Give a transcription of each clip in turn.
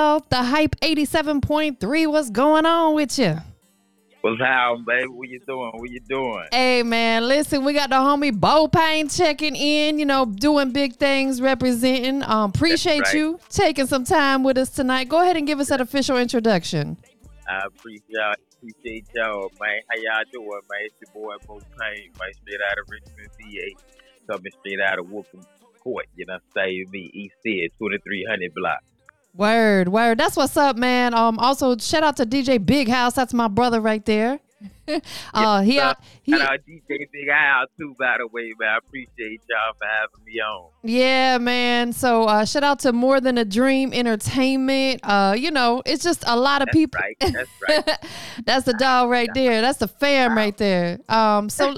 The hype 87.3. What's going on with you? What's happening, baby? What you doing? What you doing? Hey man, listen, we got the homie Bo Payne checking in, you know, doing big things, representing. Um, appreciate right. you taking some time with us tonight. Go ahead and give us that official introduction. I appreciate y'all. Appreciate y'all, man. How y'all doing, man? It's your boy Bo Payne, man. Straight out of Richmond, VA. Coming straight out of Whitcomb Court. You know, say me, East End, 2300 block. Word, word. That's what's up, man. Um, also shout out to DJ Big House. That's my brother right there. uh, he, uh, he, Shout out DJ Big Eye too, by the way, man. I appreciate y'all for having me on. yeah, man. So uh, shout out to More Than a Dream Entertainment. Uh, you know, it's just a lot of That's people. right. That's right. That's the dog right there. That's the fam right there. Um, so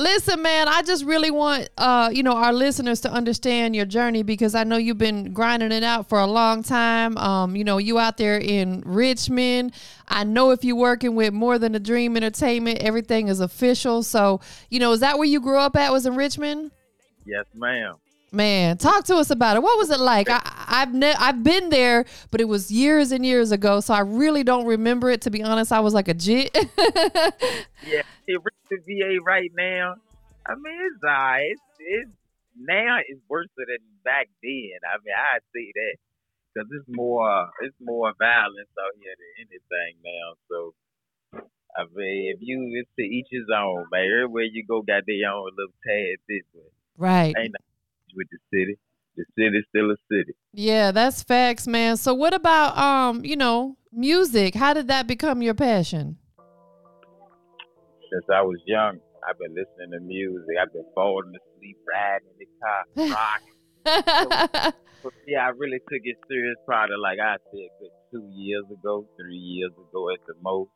listen, man, I just really want uh, you know, our listeners to understand your journey because I know you've been grinding it out for a long time. Um, you know, you out there in Richmond. I know if you're working with more than a dream entertainment, everything is official. So, you know, is that where you grew up at? Was in Richmond? yes, ma'am. Man, talk to us about it. What was it like? I, I've ne- I've been there, but it was years and years ago, so I really don't remember it. To be honest, I was like a jit. Yeah, it Richmond VA right now. I mean, it's alright. It's, it's now it's worse than back then. I mean, I see that because it's more it's more violence out here than anything now. So, I mean, if you it's to each his own, man. Everywhere you go, got their own little tad but right. ain't nothing with the city. The city's still a city. Yeah, that's facts, man. So what about um, you know, music? How did that become your passion? Since I was young, I've been listening to music. I've been falling asleep, riding in the car, rocking. But yeah, I really took it serious probably like I said good two years ago, three years ago at the most.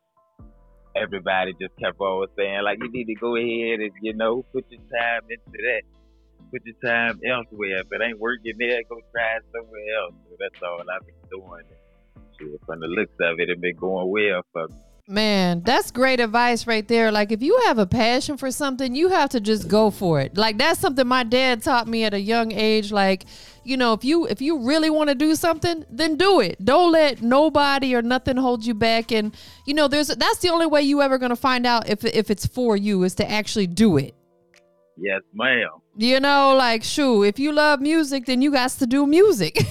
Everybody just kept on saying like you need to go ahead and, you know, put your time into that. Put your time elsewhere. If it ain't working there, go try it somewhere else. So that's all I've been doing. From the looks of it, it been going well for me. Man, that's great advice right there. Like if you have a passion for something, you have to just go for it. Like that's something my dad taught me at a young age like, you know, if you if you really want to do something, then do it. Don't let nobody or nothing hold you back and you know, there's that's the only way you ever to find out if if it's for you is to actually do it. Yes, ma'am. You know, like, shoo, if you love music, then you got to do music.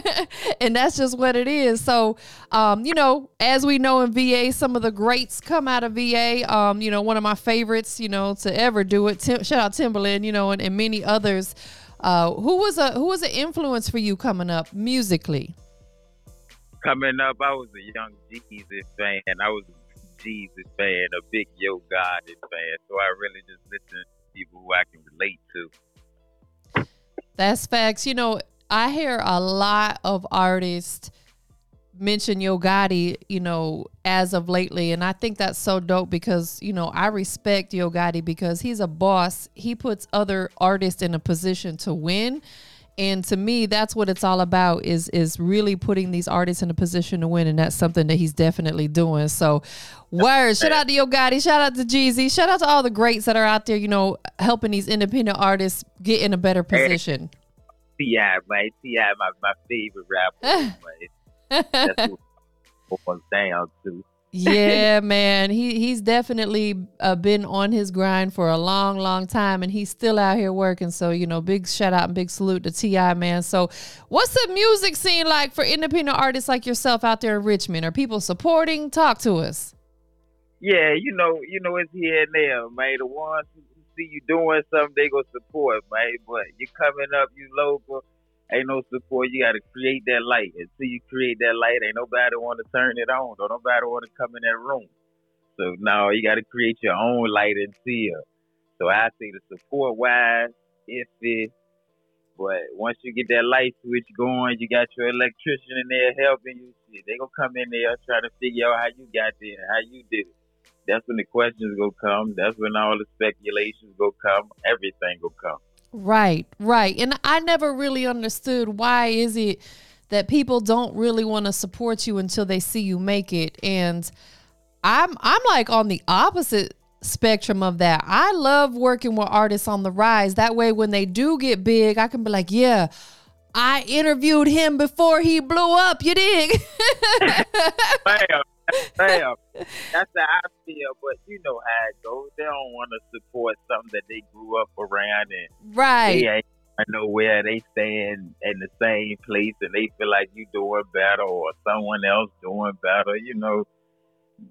and that's just what it is. So, um, you know, as we know in VA, some of the greats come out of VA. Um, you know, one of my favorites, you know, to ever do it. Tim, shout out Timbaland, you know, and, and many others. Uh, who was a who was an influence for you coming up musically? Coming up, I was a young Jeezy fan. I was a Jeezy fan, a big Yo Gotti fan. So I really just listen to people who I can relate to. That's facts. You know, I hear a lot of artists mention Yo Gotti, you know, as of lately. And I think that's so dope because, you know, I respect Yo Gotti because he's a boss. He puts other artists in a position to win. And to me, that's what it's all about is is really putting these artists in a position to win. And that's something that he's definitely doing. So word. Shout out to Yo Gotti. Shout out to Jeezy. Shout out to all the greats that are out there, you know, helping these independent artists get in a better position. T.I., man. T.I., my, my favorite rapper. That's what it boils down to. yeah, man. He he's definitely uh, been on his grind for a long, long time, and he's still out here working. So you know, big shout out and big salute to T.I., man. So, what's the music scene like for independent artists like yourself out there in Richmond? Are people supporting? Talk to us. Yeah, you know, you know, it's here and there, man. The ones who see you doing something, they go support, man. But you coming up, you local, ain't no support. You got to create that light. Until you create that light, ain't nobody want to turn it on. Don't nobody want to come in that room. So now you got to create your own light and feel. So I say the support wise, if it. But once you get that light switch going, you got your electrician in there helping you. Shit, they gonna come in there try to figure out how you got there, how you did it. That's when the questions go come. That's when all the speculations go come. Everything go come. Right, right. And I never really understood why is it that people don't really want to support you until they see you make it. And I'm I'm like on the opposite spectrum of that. I love working with artists on the rise. That way when they do get big, I can be like, yeah, I interviewed him before he blew up. You dig? Bam, bam. That's how I feel. But you know how it goes. They don't want to support something that they grew up around and right. they ain't nowhere. They stand in the same place and they feel like you doing better or someone else doing better. You know,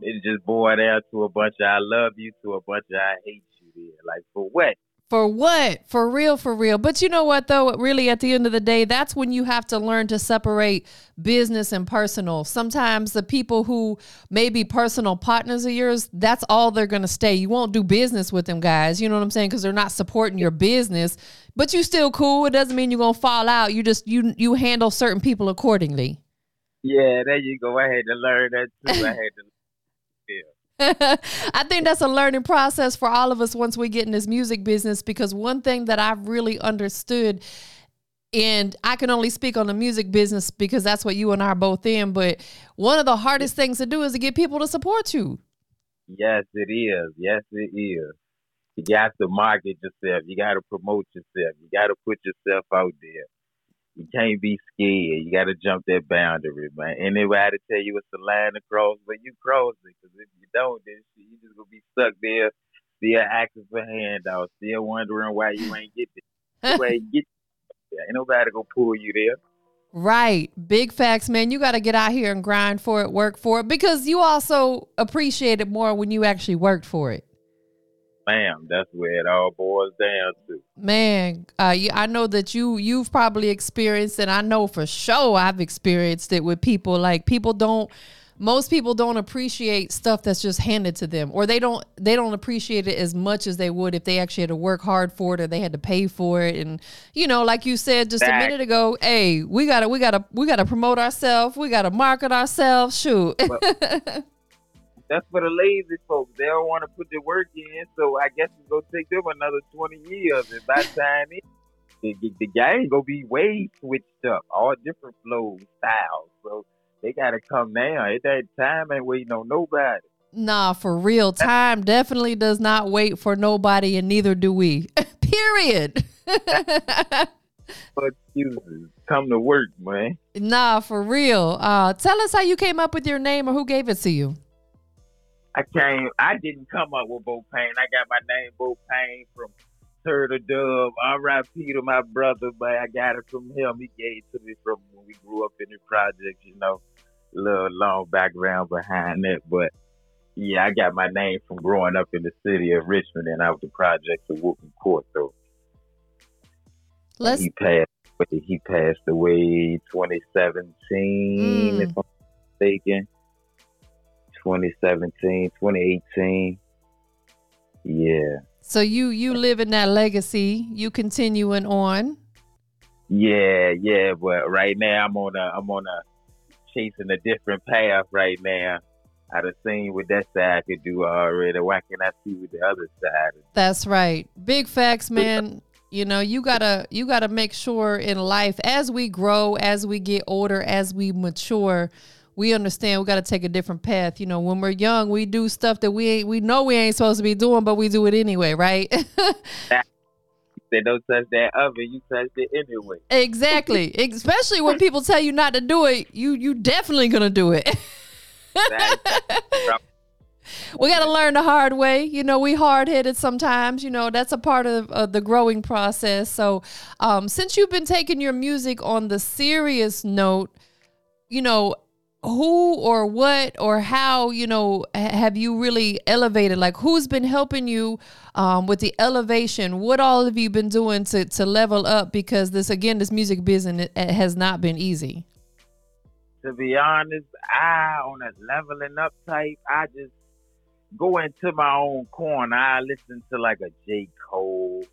it just boiled down to a bunch of I love you to a bunch of I hate you. There, like for what? For what? For real, for real. But you know what, though? Really, at the end of the day, that's when you have to learn to separate business and personal. Sometimes the people who may be personal partners of yours, that's all they're going to stay. You won't do business with them guys. You know what I'm saying? Because they're not supporting your business. But you still cool. It doesn't mean you're going to fall out. You just, you, you handle certain people accordingly. Yeah, there you go. I had to learn that too. I had to. Yeah. I think that's a learning process for all of us once we get in this music business because one thing that I've really understood and I can only speak on the music business because that's what you and I are both in, but one of the hardest things to do is to get people to support you. Yes, it is. Yes, it is. You got to market yourself. You got to promote yourself. You got to put yourself out there. You can't be scared. You got to jump that boundary, man. Anybody tell you it's a line to cross, but you cross it. Because if you don't, then you just gonna be stuck there, still asking for handouts, still wondering why you ain't get there. ain't get there. Ain't nobody gonna pull you there. Right. Big facts, man. You got to get out here and grind for it, work for it, because you also appreciate it more when you actually worked for it. Bam, that's where it all boils down to. Man, uh, I know that you you've probably experienced, and I know for sure I've experienced it with people. Like people don't, most people don't appreciate stuff that's just handed to them, or they don't they don't appreciate it as much as they would if they actually had to work hard for it or they had to pay for it. And you know, like you said just a minute ago, hey, we gotta we gotta we gotta promote ourselves, we gotta market ourselves. Shoot. that's for the lazy folks. They don't want to put the work in, so I guess it's gonna take them another twenty years. And by the time it, the, the game gonna be way switched up, all different flows, styles. So they gotta come now. At that time ain't waiting on nobody. Nah, for real. Time definitely does not wait for nobody, and neither do we. Period. but excuses. Come to work, man. Nah, for real. Uh, tell us how you came up with your name or who gave it to you. I came. I didn't come up with Bo Payne. I got my name Bo Payne from Turtle Dove. I R.I.P. to my brother, but I got it from him. He gave it to me from when we grew up in the project. You know, a little long background behind it, but yeah, I got my name from growing up in the city of Richmond and out the projects of Whitcomb Court. Though Let's... he passed. He passed away 2017, mm. if I'm mistaken. 2017, 2018. Yeah. So you you live in that legacy. You continuing on. Yeah, yeah, but right now I'm on a I'm on a chasing a different path right now. I have seen what that side could do already. Why can't I see what the other side? Is? That's right. Big facts, man. you know, you gotta you gotta make sure in life as we grow, as we get older, as we mature, we understand we got to take a different path. You know, when we're young, we do stuff that we ain't, we know we ain't supposed to be doing, but we do it anyway, right? they don't touch that oven, you touch it anyway. Exactly. Especially when people tell you not to do it, you you definitely gonna do it. we got to learn the hard way. You know, we hard headed sometimes. You know, that's a part of, of the growing process. So, um, since you've been taking your music on the serious note, you know, who or what or how you know have you really elevated? Like who's been helping you um, with the elevation? What all have you been doing to, to level up? Because this again this music business has not been easy. To be honest i on a leveling up type i just go into my own corner. I listen to like a j. Cole.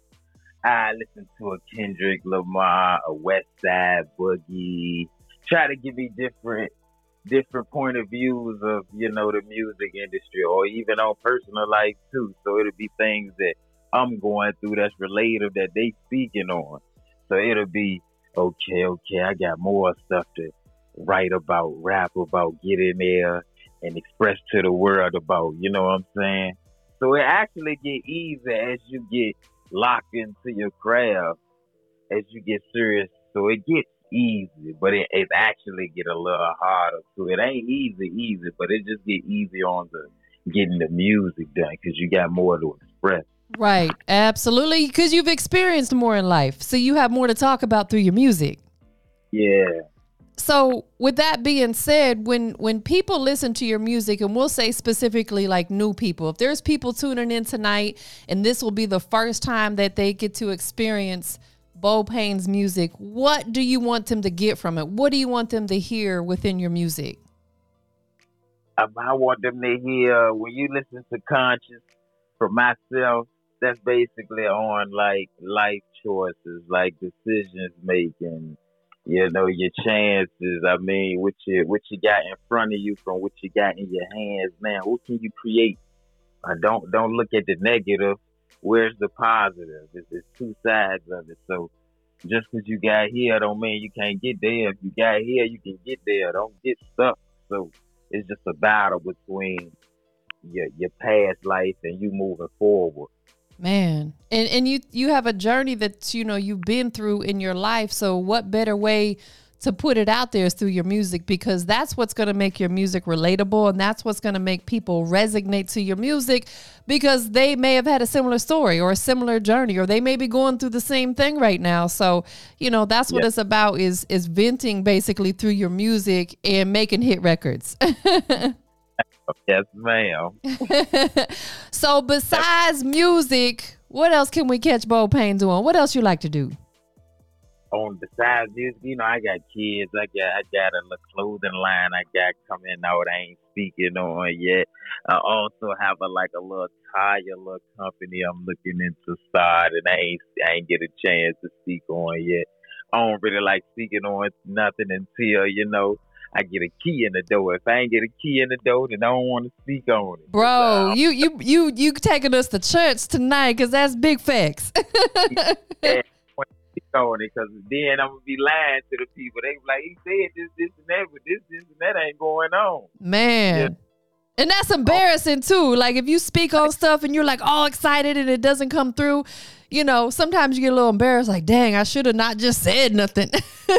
I listen to a kendrick lamar a west side boogie. Try to give me different different point of views of you know the music industry or even on personal life too. So it'll be things that I'm going through that's related that they speaking on. So it'll be okay, okay. I got more stuff to write about, rap about, get in there and express to the world about. You know what I'm saying? So it actually get easier as you get locked into your craft, as you get serious. So it gets easy, but it, it actually get a little harder too. It ain't easy, easy, but it just get easy on the getting the music done because you got more to express. Right, absolutely, because you've experienced more in life, so you have more to talk about through your music. Yeah. So, with that being said, when when people listen to your music, and we'll say specifically like new people, if there's people tuning in tonight, and this will be the first time that they get to experience Bo Payne's music, what do you want them to get from it? What do you want them to hear within your music? Um, I want them to hear when you listen to Conscious for myself, that's basically on like life choices, like decisions making, you know, your chances. I mean, what you what you got in front of you from what you got in your hands, man. What can you create? Uh, don't don't look at the negative. Where's the positive? It's, it's two sides of it. So just because you got here don't mean you can't get there. If you got here, you can get there. Don't get stuck. So it's just a battle between your your past life and you moving forward. Man, and and you you have a journey that you know you've been through in your life. So what better way to put it out there is through your music because that's what's going to make your music relatable and that's what's going to make people resonate to your music because they may have had a similar story or a similar journey or they may be going through the same thing right now. So you know that's what it's about is is venting basically through your music and making hit records. Yes ma'am. So besides music what else can we catch Bo Payne doing? What else you like to do on besides this, you know, I got kids. I got I got a little clothing line I got coming out. I ain't speaking on yet. I also have a like a little tire little company I'm looking into start, and I ain't I ain't get a chance to speak on yet. I don't really like speaking on nothing until you know I get a key in the door. If I ain't get a key in the door, then I don't want to speak on it. Bro, uh, you you you you taking us to church tonight because that's big facts. yeah on it because then I'm gonna be lying to the people. They like, he said this, this, and that, but this, this, and that ain't going on. Man. Yeah. And that's embarrassing too. Like if you speak on stuff and you're like all excited and it doesn't come through, you know, sometimes you get a little embarrassed, like, dang, I should have not just said nothing. so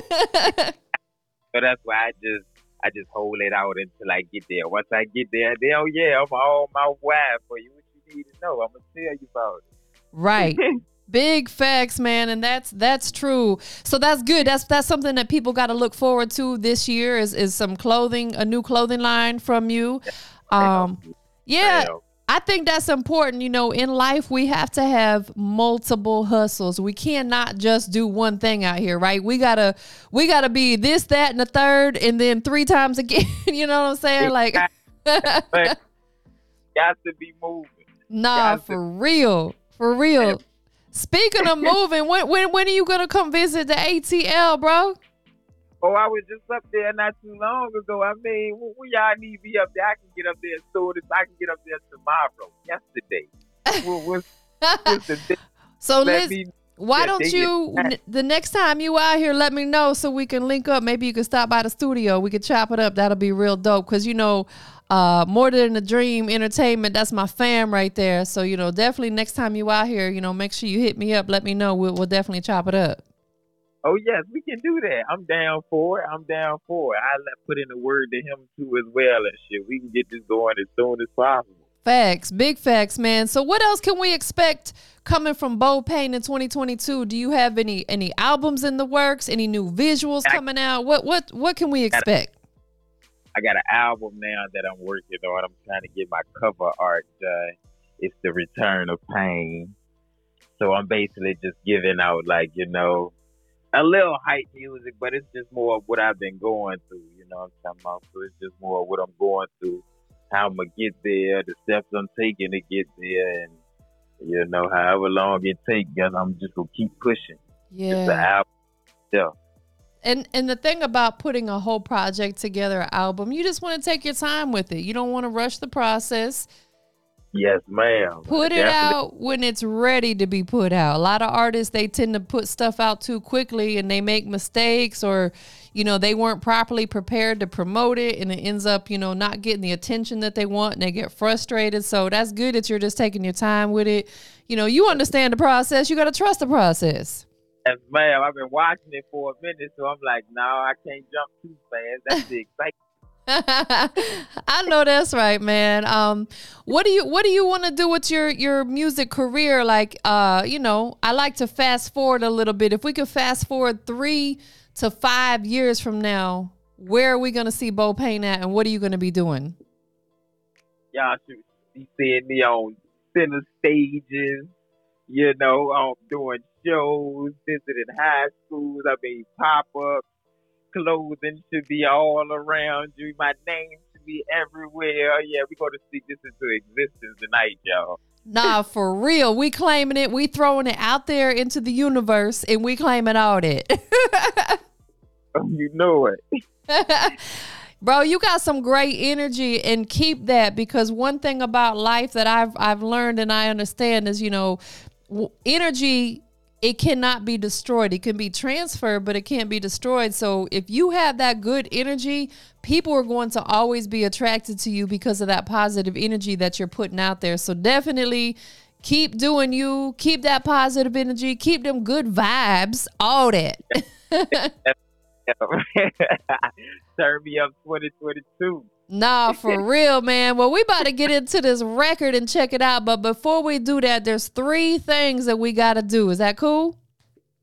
that's why I just I just hold it out until I get there. Once I get there, then oh yeah, I'm all my wife for you. What you need to know, I'm gonna tell you about it. Right. Big facts, man, and that's that's true. So that's good. That's that's something that people got to look forward to this year. Is is some clothing, a new clothing line from you? Um, yeah, I think that's important. You know, in life we have to have multiple hustles. We cannot just do one thing out here, right? We gotta we gotta be this, that, and the third, and then three times again. you know what I'm saying? Like, got to be moving. Nah, for real, for real. Speaking of moving, when when when are you gonna come visit the ATL, bro? Oh, I was just up there not too long ago. I mean, we y'all need to be up there. I can get up there as soon as I can get up there tomorrow. Yesterday. what's, what's the so Liz, me, why yeah, don't you the next time you out here let me know so we can link up. Maybe you can stop by the studio. We could chop it up. That'll be real dope. Because you know uh, more than a dream entertainment that's my fam right there. So you know definitely next time you out here you know make sure you hit me up. Let me know. We'll, we'll definitely chop it up. Oh yes we can do that. I'm down for it. I'm down for it. I put in a word to him too as well and shit. We can get this going as soon as possible facts big facts man so what else can we expect coming from Bo Payne in 2022 do you have any any albums in the works any new visuals coming out what what what can we expect I got an album now that I'm working on. I'm trying to get my cover art done. It's the Return of Pain. So I'm basically just giving out like, you know, a little hype music, but it's just more of what I've been going through, you know what I'm talking about? So it's just more of what I'm going through, how I'm gonna get there, the steps I'm taking to get there and you know, however long it takes, I'm just gonna keep pushing. Yeah. Yeah. And and the thing about putting a whole project together, album, you just want to take your time with it. You don't want to rush the process. Yes, ma'am. Put it Definitely. out when it's ready to be put out. A lot of artists they tend to put stuff out too quickly and they make mistakes or you know, they weren't properly prepared to promote it and it ends up, you know, not getting the attention that they want and they get frustrated. So that's good that you're just taking your time with it. You know, you understand the process. You got to trust the process. Yes, ma'am. I've been watching it for a minute, so I'm like, no, I can't jump too fast. That's the excitement. I know that's right, man. Um, what do you what do you want to do with your your music career? Like, uh, you know, I like to fast forward a little bit. If we could fast forward three to five years from now, where are we going to see Bo Payne at, and what are you going to be doing? Y'all should be seeing me on center stages. You know, I'm doing shows, visiting high schools. I mean, pop ups clothing should be all around you. My name should be everywhere. Yeah, we're going to speak this into existence tonight, y'all. Nah, for real. We claiming it. We throwing it out there into the universe and we claiming all that. oh, you know it. Bro, you got some great energy and keep that because one thing about life that I've I've learned and I understand is, you know, energy it cannot be destroyed. It can be transferred, but it can't be destroyed. So if you have that good energy, people are going to always be attracted to you because of that positive energy that you're putting out there. So definitely keep doing you, keep that positive energy, keep them good vibes, all that. Turn me up 2022. Nah, for real, man. Well, we about to get into this record and check it out. But before we do that, there's three things that we got to do. Is that cool?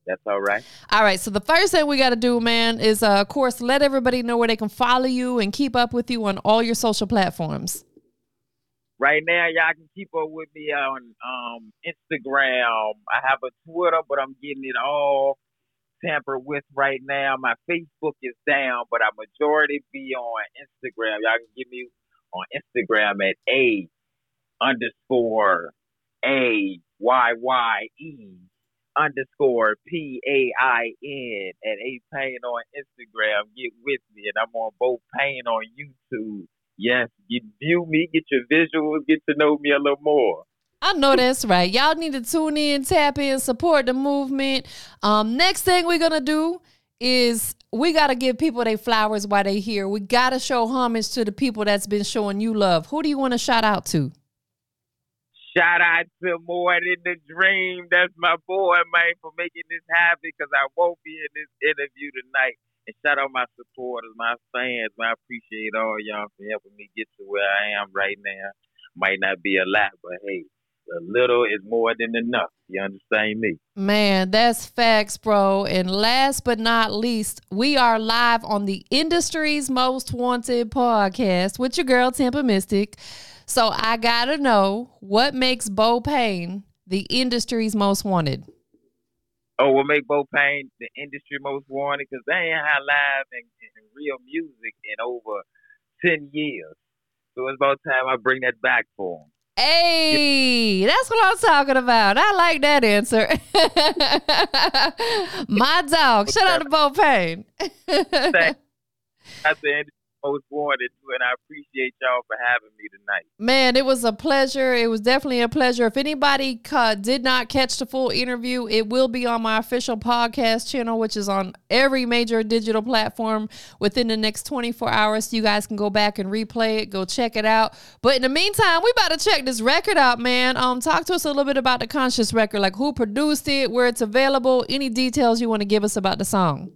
That's all right. All right. So the first thing we got to do, man, is uh, of course let everybody know where they can follow you and keep up with you on all your social platforms. Right now, y'all can keep up with me on um, Instagram. I have a Twitter, but I'm getting it all tampered with right now. My Facebook is down, but I majority be on Instagram. Y'all can get me on Instagram at a underscore a y y e underscore p a i n and a Payne on Instagram. Get with me, and I'm on Bo Payne on YouTube. Yes, you view me, get your visuals, get to know me a little more. I know that's right. Y'all need to tune in, tap in, support the movement. Um, next thing we're gonna do is we gotta give people their flowers while they here. We gotta show homage to the people that's been showing you love. Who do you want to shout out to? Shout out to More Than the Dream. That's my boy, man, for making this happen because I won't be in this interview tonight. And shout out my supporters, my fans, man. I appreciate all y'all for helping me get to where I am right now. Might not be a lot, but hey, a little is more than enough. You understand me? Man, that's facts, bro. And last but not least, we are live on the industry's most wanted podcast with your girl, Tampa Mystic. So I got to know what makes Bo Payne the industry's most wanted? Oh, what make Bo Payne the industry most wanted? Because they ain't had live and, and real music in over 10 years. So it's about time I bring that back for them. Hey, that's what I'm talking about. I like that answer. My dog. Shout out to Bo Payne. That's the most wanted to, and I appreciate y'all for having me tonight. Man, it was a pleasure. It was definitely a pleasure. If anybody uh, did not catch the full interview, it will be on my official podcast channel, which is on every major digital platform within the next 24 hours. So you guys can go back and replay it, go check it out. But in the meantime, we about to check this record out, man. Um, talk to us a little bit about the Conscious record, like who produced it, where it's available, any details you want to give us about the song.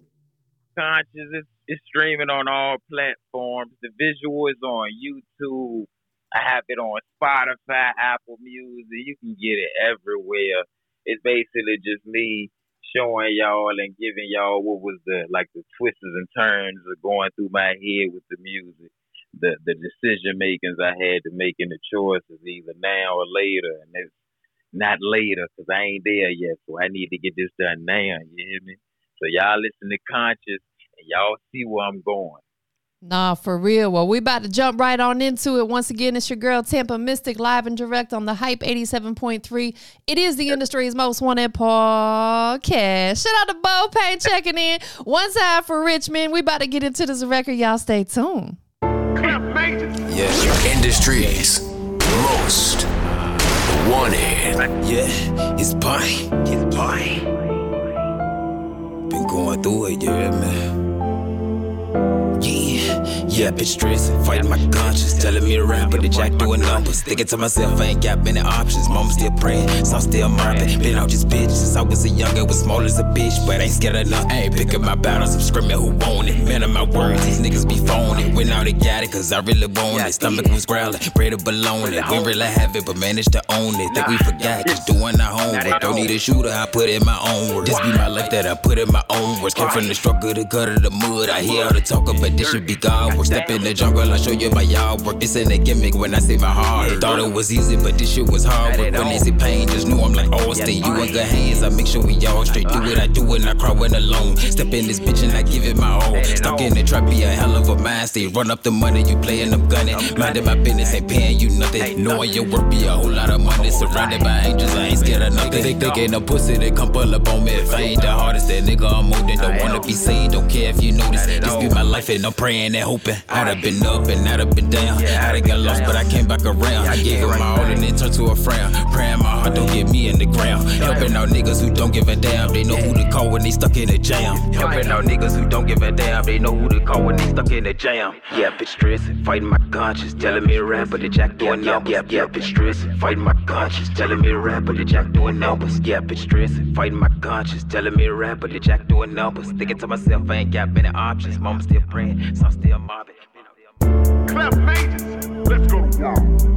Conscious is it's streaming on all platforms. The visual is on YouTube. I have it on Spotify, Apple Music. You can get it everywhere. It's basically just me showing y'all and giving y'all what was the like the twists and turns of going through my head with the music. The the decision makings I had to make in the choices either now or later, and it's not later because I ain't there yet. So I need to get this done now. You hear me? So y'all listen to Conscious y'all see where I'm going. Nah, for real. Well, we about to jump right on into it. Once again, it's your girl Tampa Mystic live and direct on the Hype 87.3. It is the industry's most wanted podcast. Shout out to Bo Payne checking in. One time for Richmond. We about to get into this record. Y'all stay tuned. Yeah, industry's most wanted. Yeah, it's pie. It's pie. Been going through it, yeah, man. Yeah, bitch stressing, fighting my conscience, telling me to rap, but the jack doing numbers. Thinking to myself, I ain't got many options. Mama still praying, so I'm still mopping. Been out this bitch since I was a young, was small as a bitch, but ain't scared of nothing. I ain't picking my battles, I'm screaming who want it. Man of my words, these niggas be phoning. Went out and got it, cause I really want it. Stomach was growling, bread of baloney. We really have it, but managed to own it. Think we forgot, just doing our homework. Don't need a shooter, I put in my own words. This be my life that I put in my own words. Came from the struggle, the gutter, the mud. I hear all the talk, but this should be God work. Step in the jungle, I'll show you my yard work. This ain't a gimmick when I say my heart. Thought it was easy, but this shit was hard work. When they say pain, just knew I'm like, oh, stay you in good hands. I make sure we all straight. Do what I do and I cry when alone. Step in this bitch and I give it my all. Stuck in the trap, be a hell of a mind. Run up the money, you playin' them gunning. Minding my business, ain't paying you nothing. Knowing your work be a whole lot of money. Surrounded by angels, I ain't scared of nothing. They thinking a pussy, they come pull up on me. If I ain't the hardest, that nigga I'm moving. Don't wanna be seen, don't care if you notice. This be my life and I'm praying and hoping. I'd have been up and I'd have been down. I'd have got lost, but I came back around. I gave it my all and it turned to a frown. Praying my heart don't get me in the ground. Helping out niggas who don't give a damn. They know who to call when they stuck in a jam. Helping out niggas who don't give a damn. They know who to call when they stuck in a jam. Yeah, bitch stressing, fighting my conscience, telling me rap, but the jack doing numbers. Yeah, yeah, bitch stressing, fighting my conscience, telling me rap, but the jack doing numbers. Yeah, bitch stressing, fighting my conscience, telling me rap, but the jack doing numbers. Thinking to myself, I ain't got many options. Mama still praying, so I'm still mobbing. Clef Majors, let's go.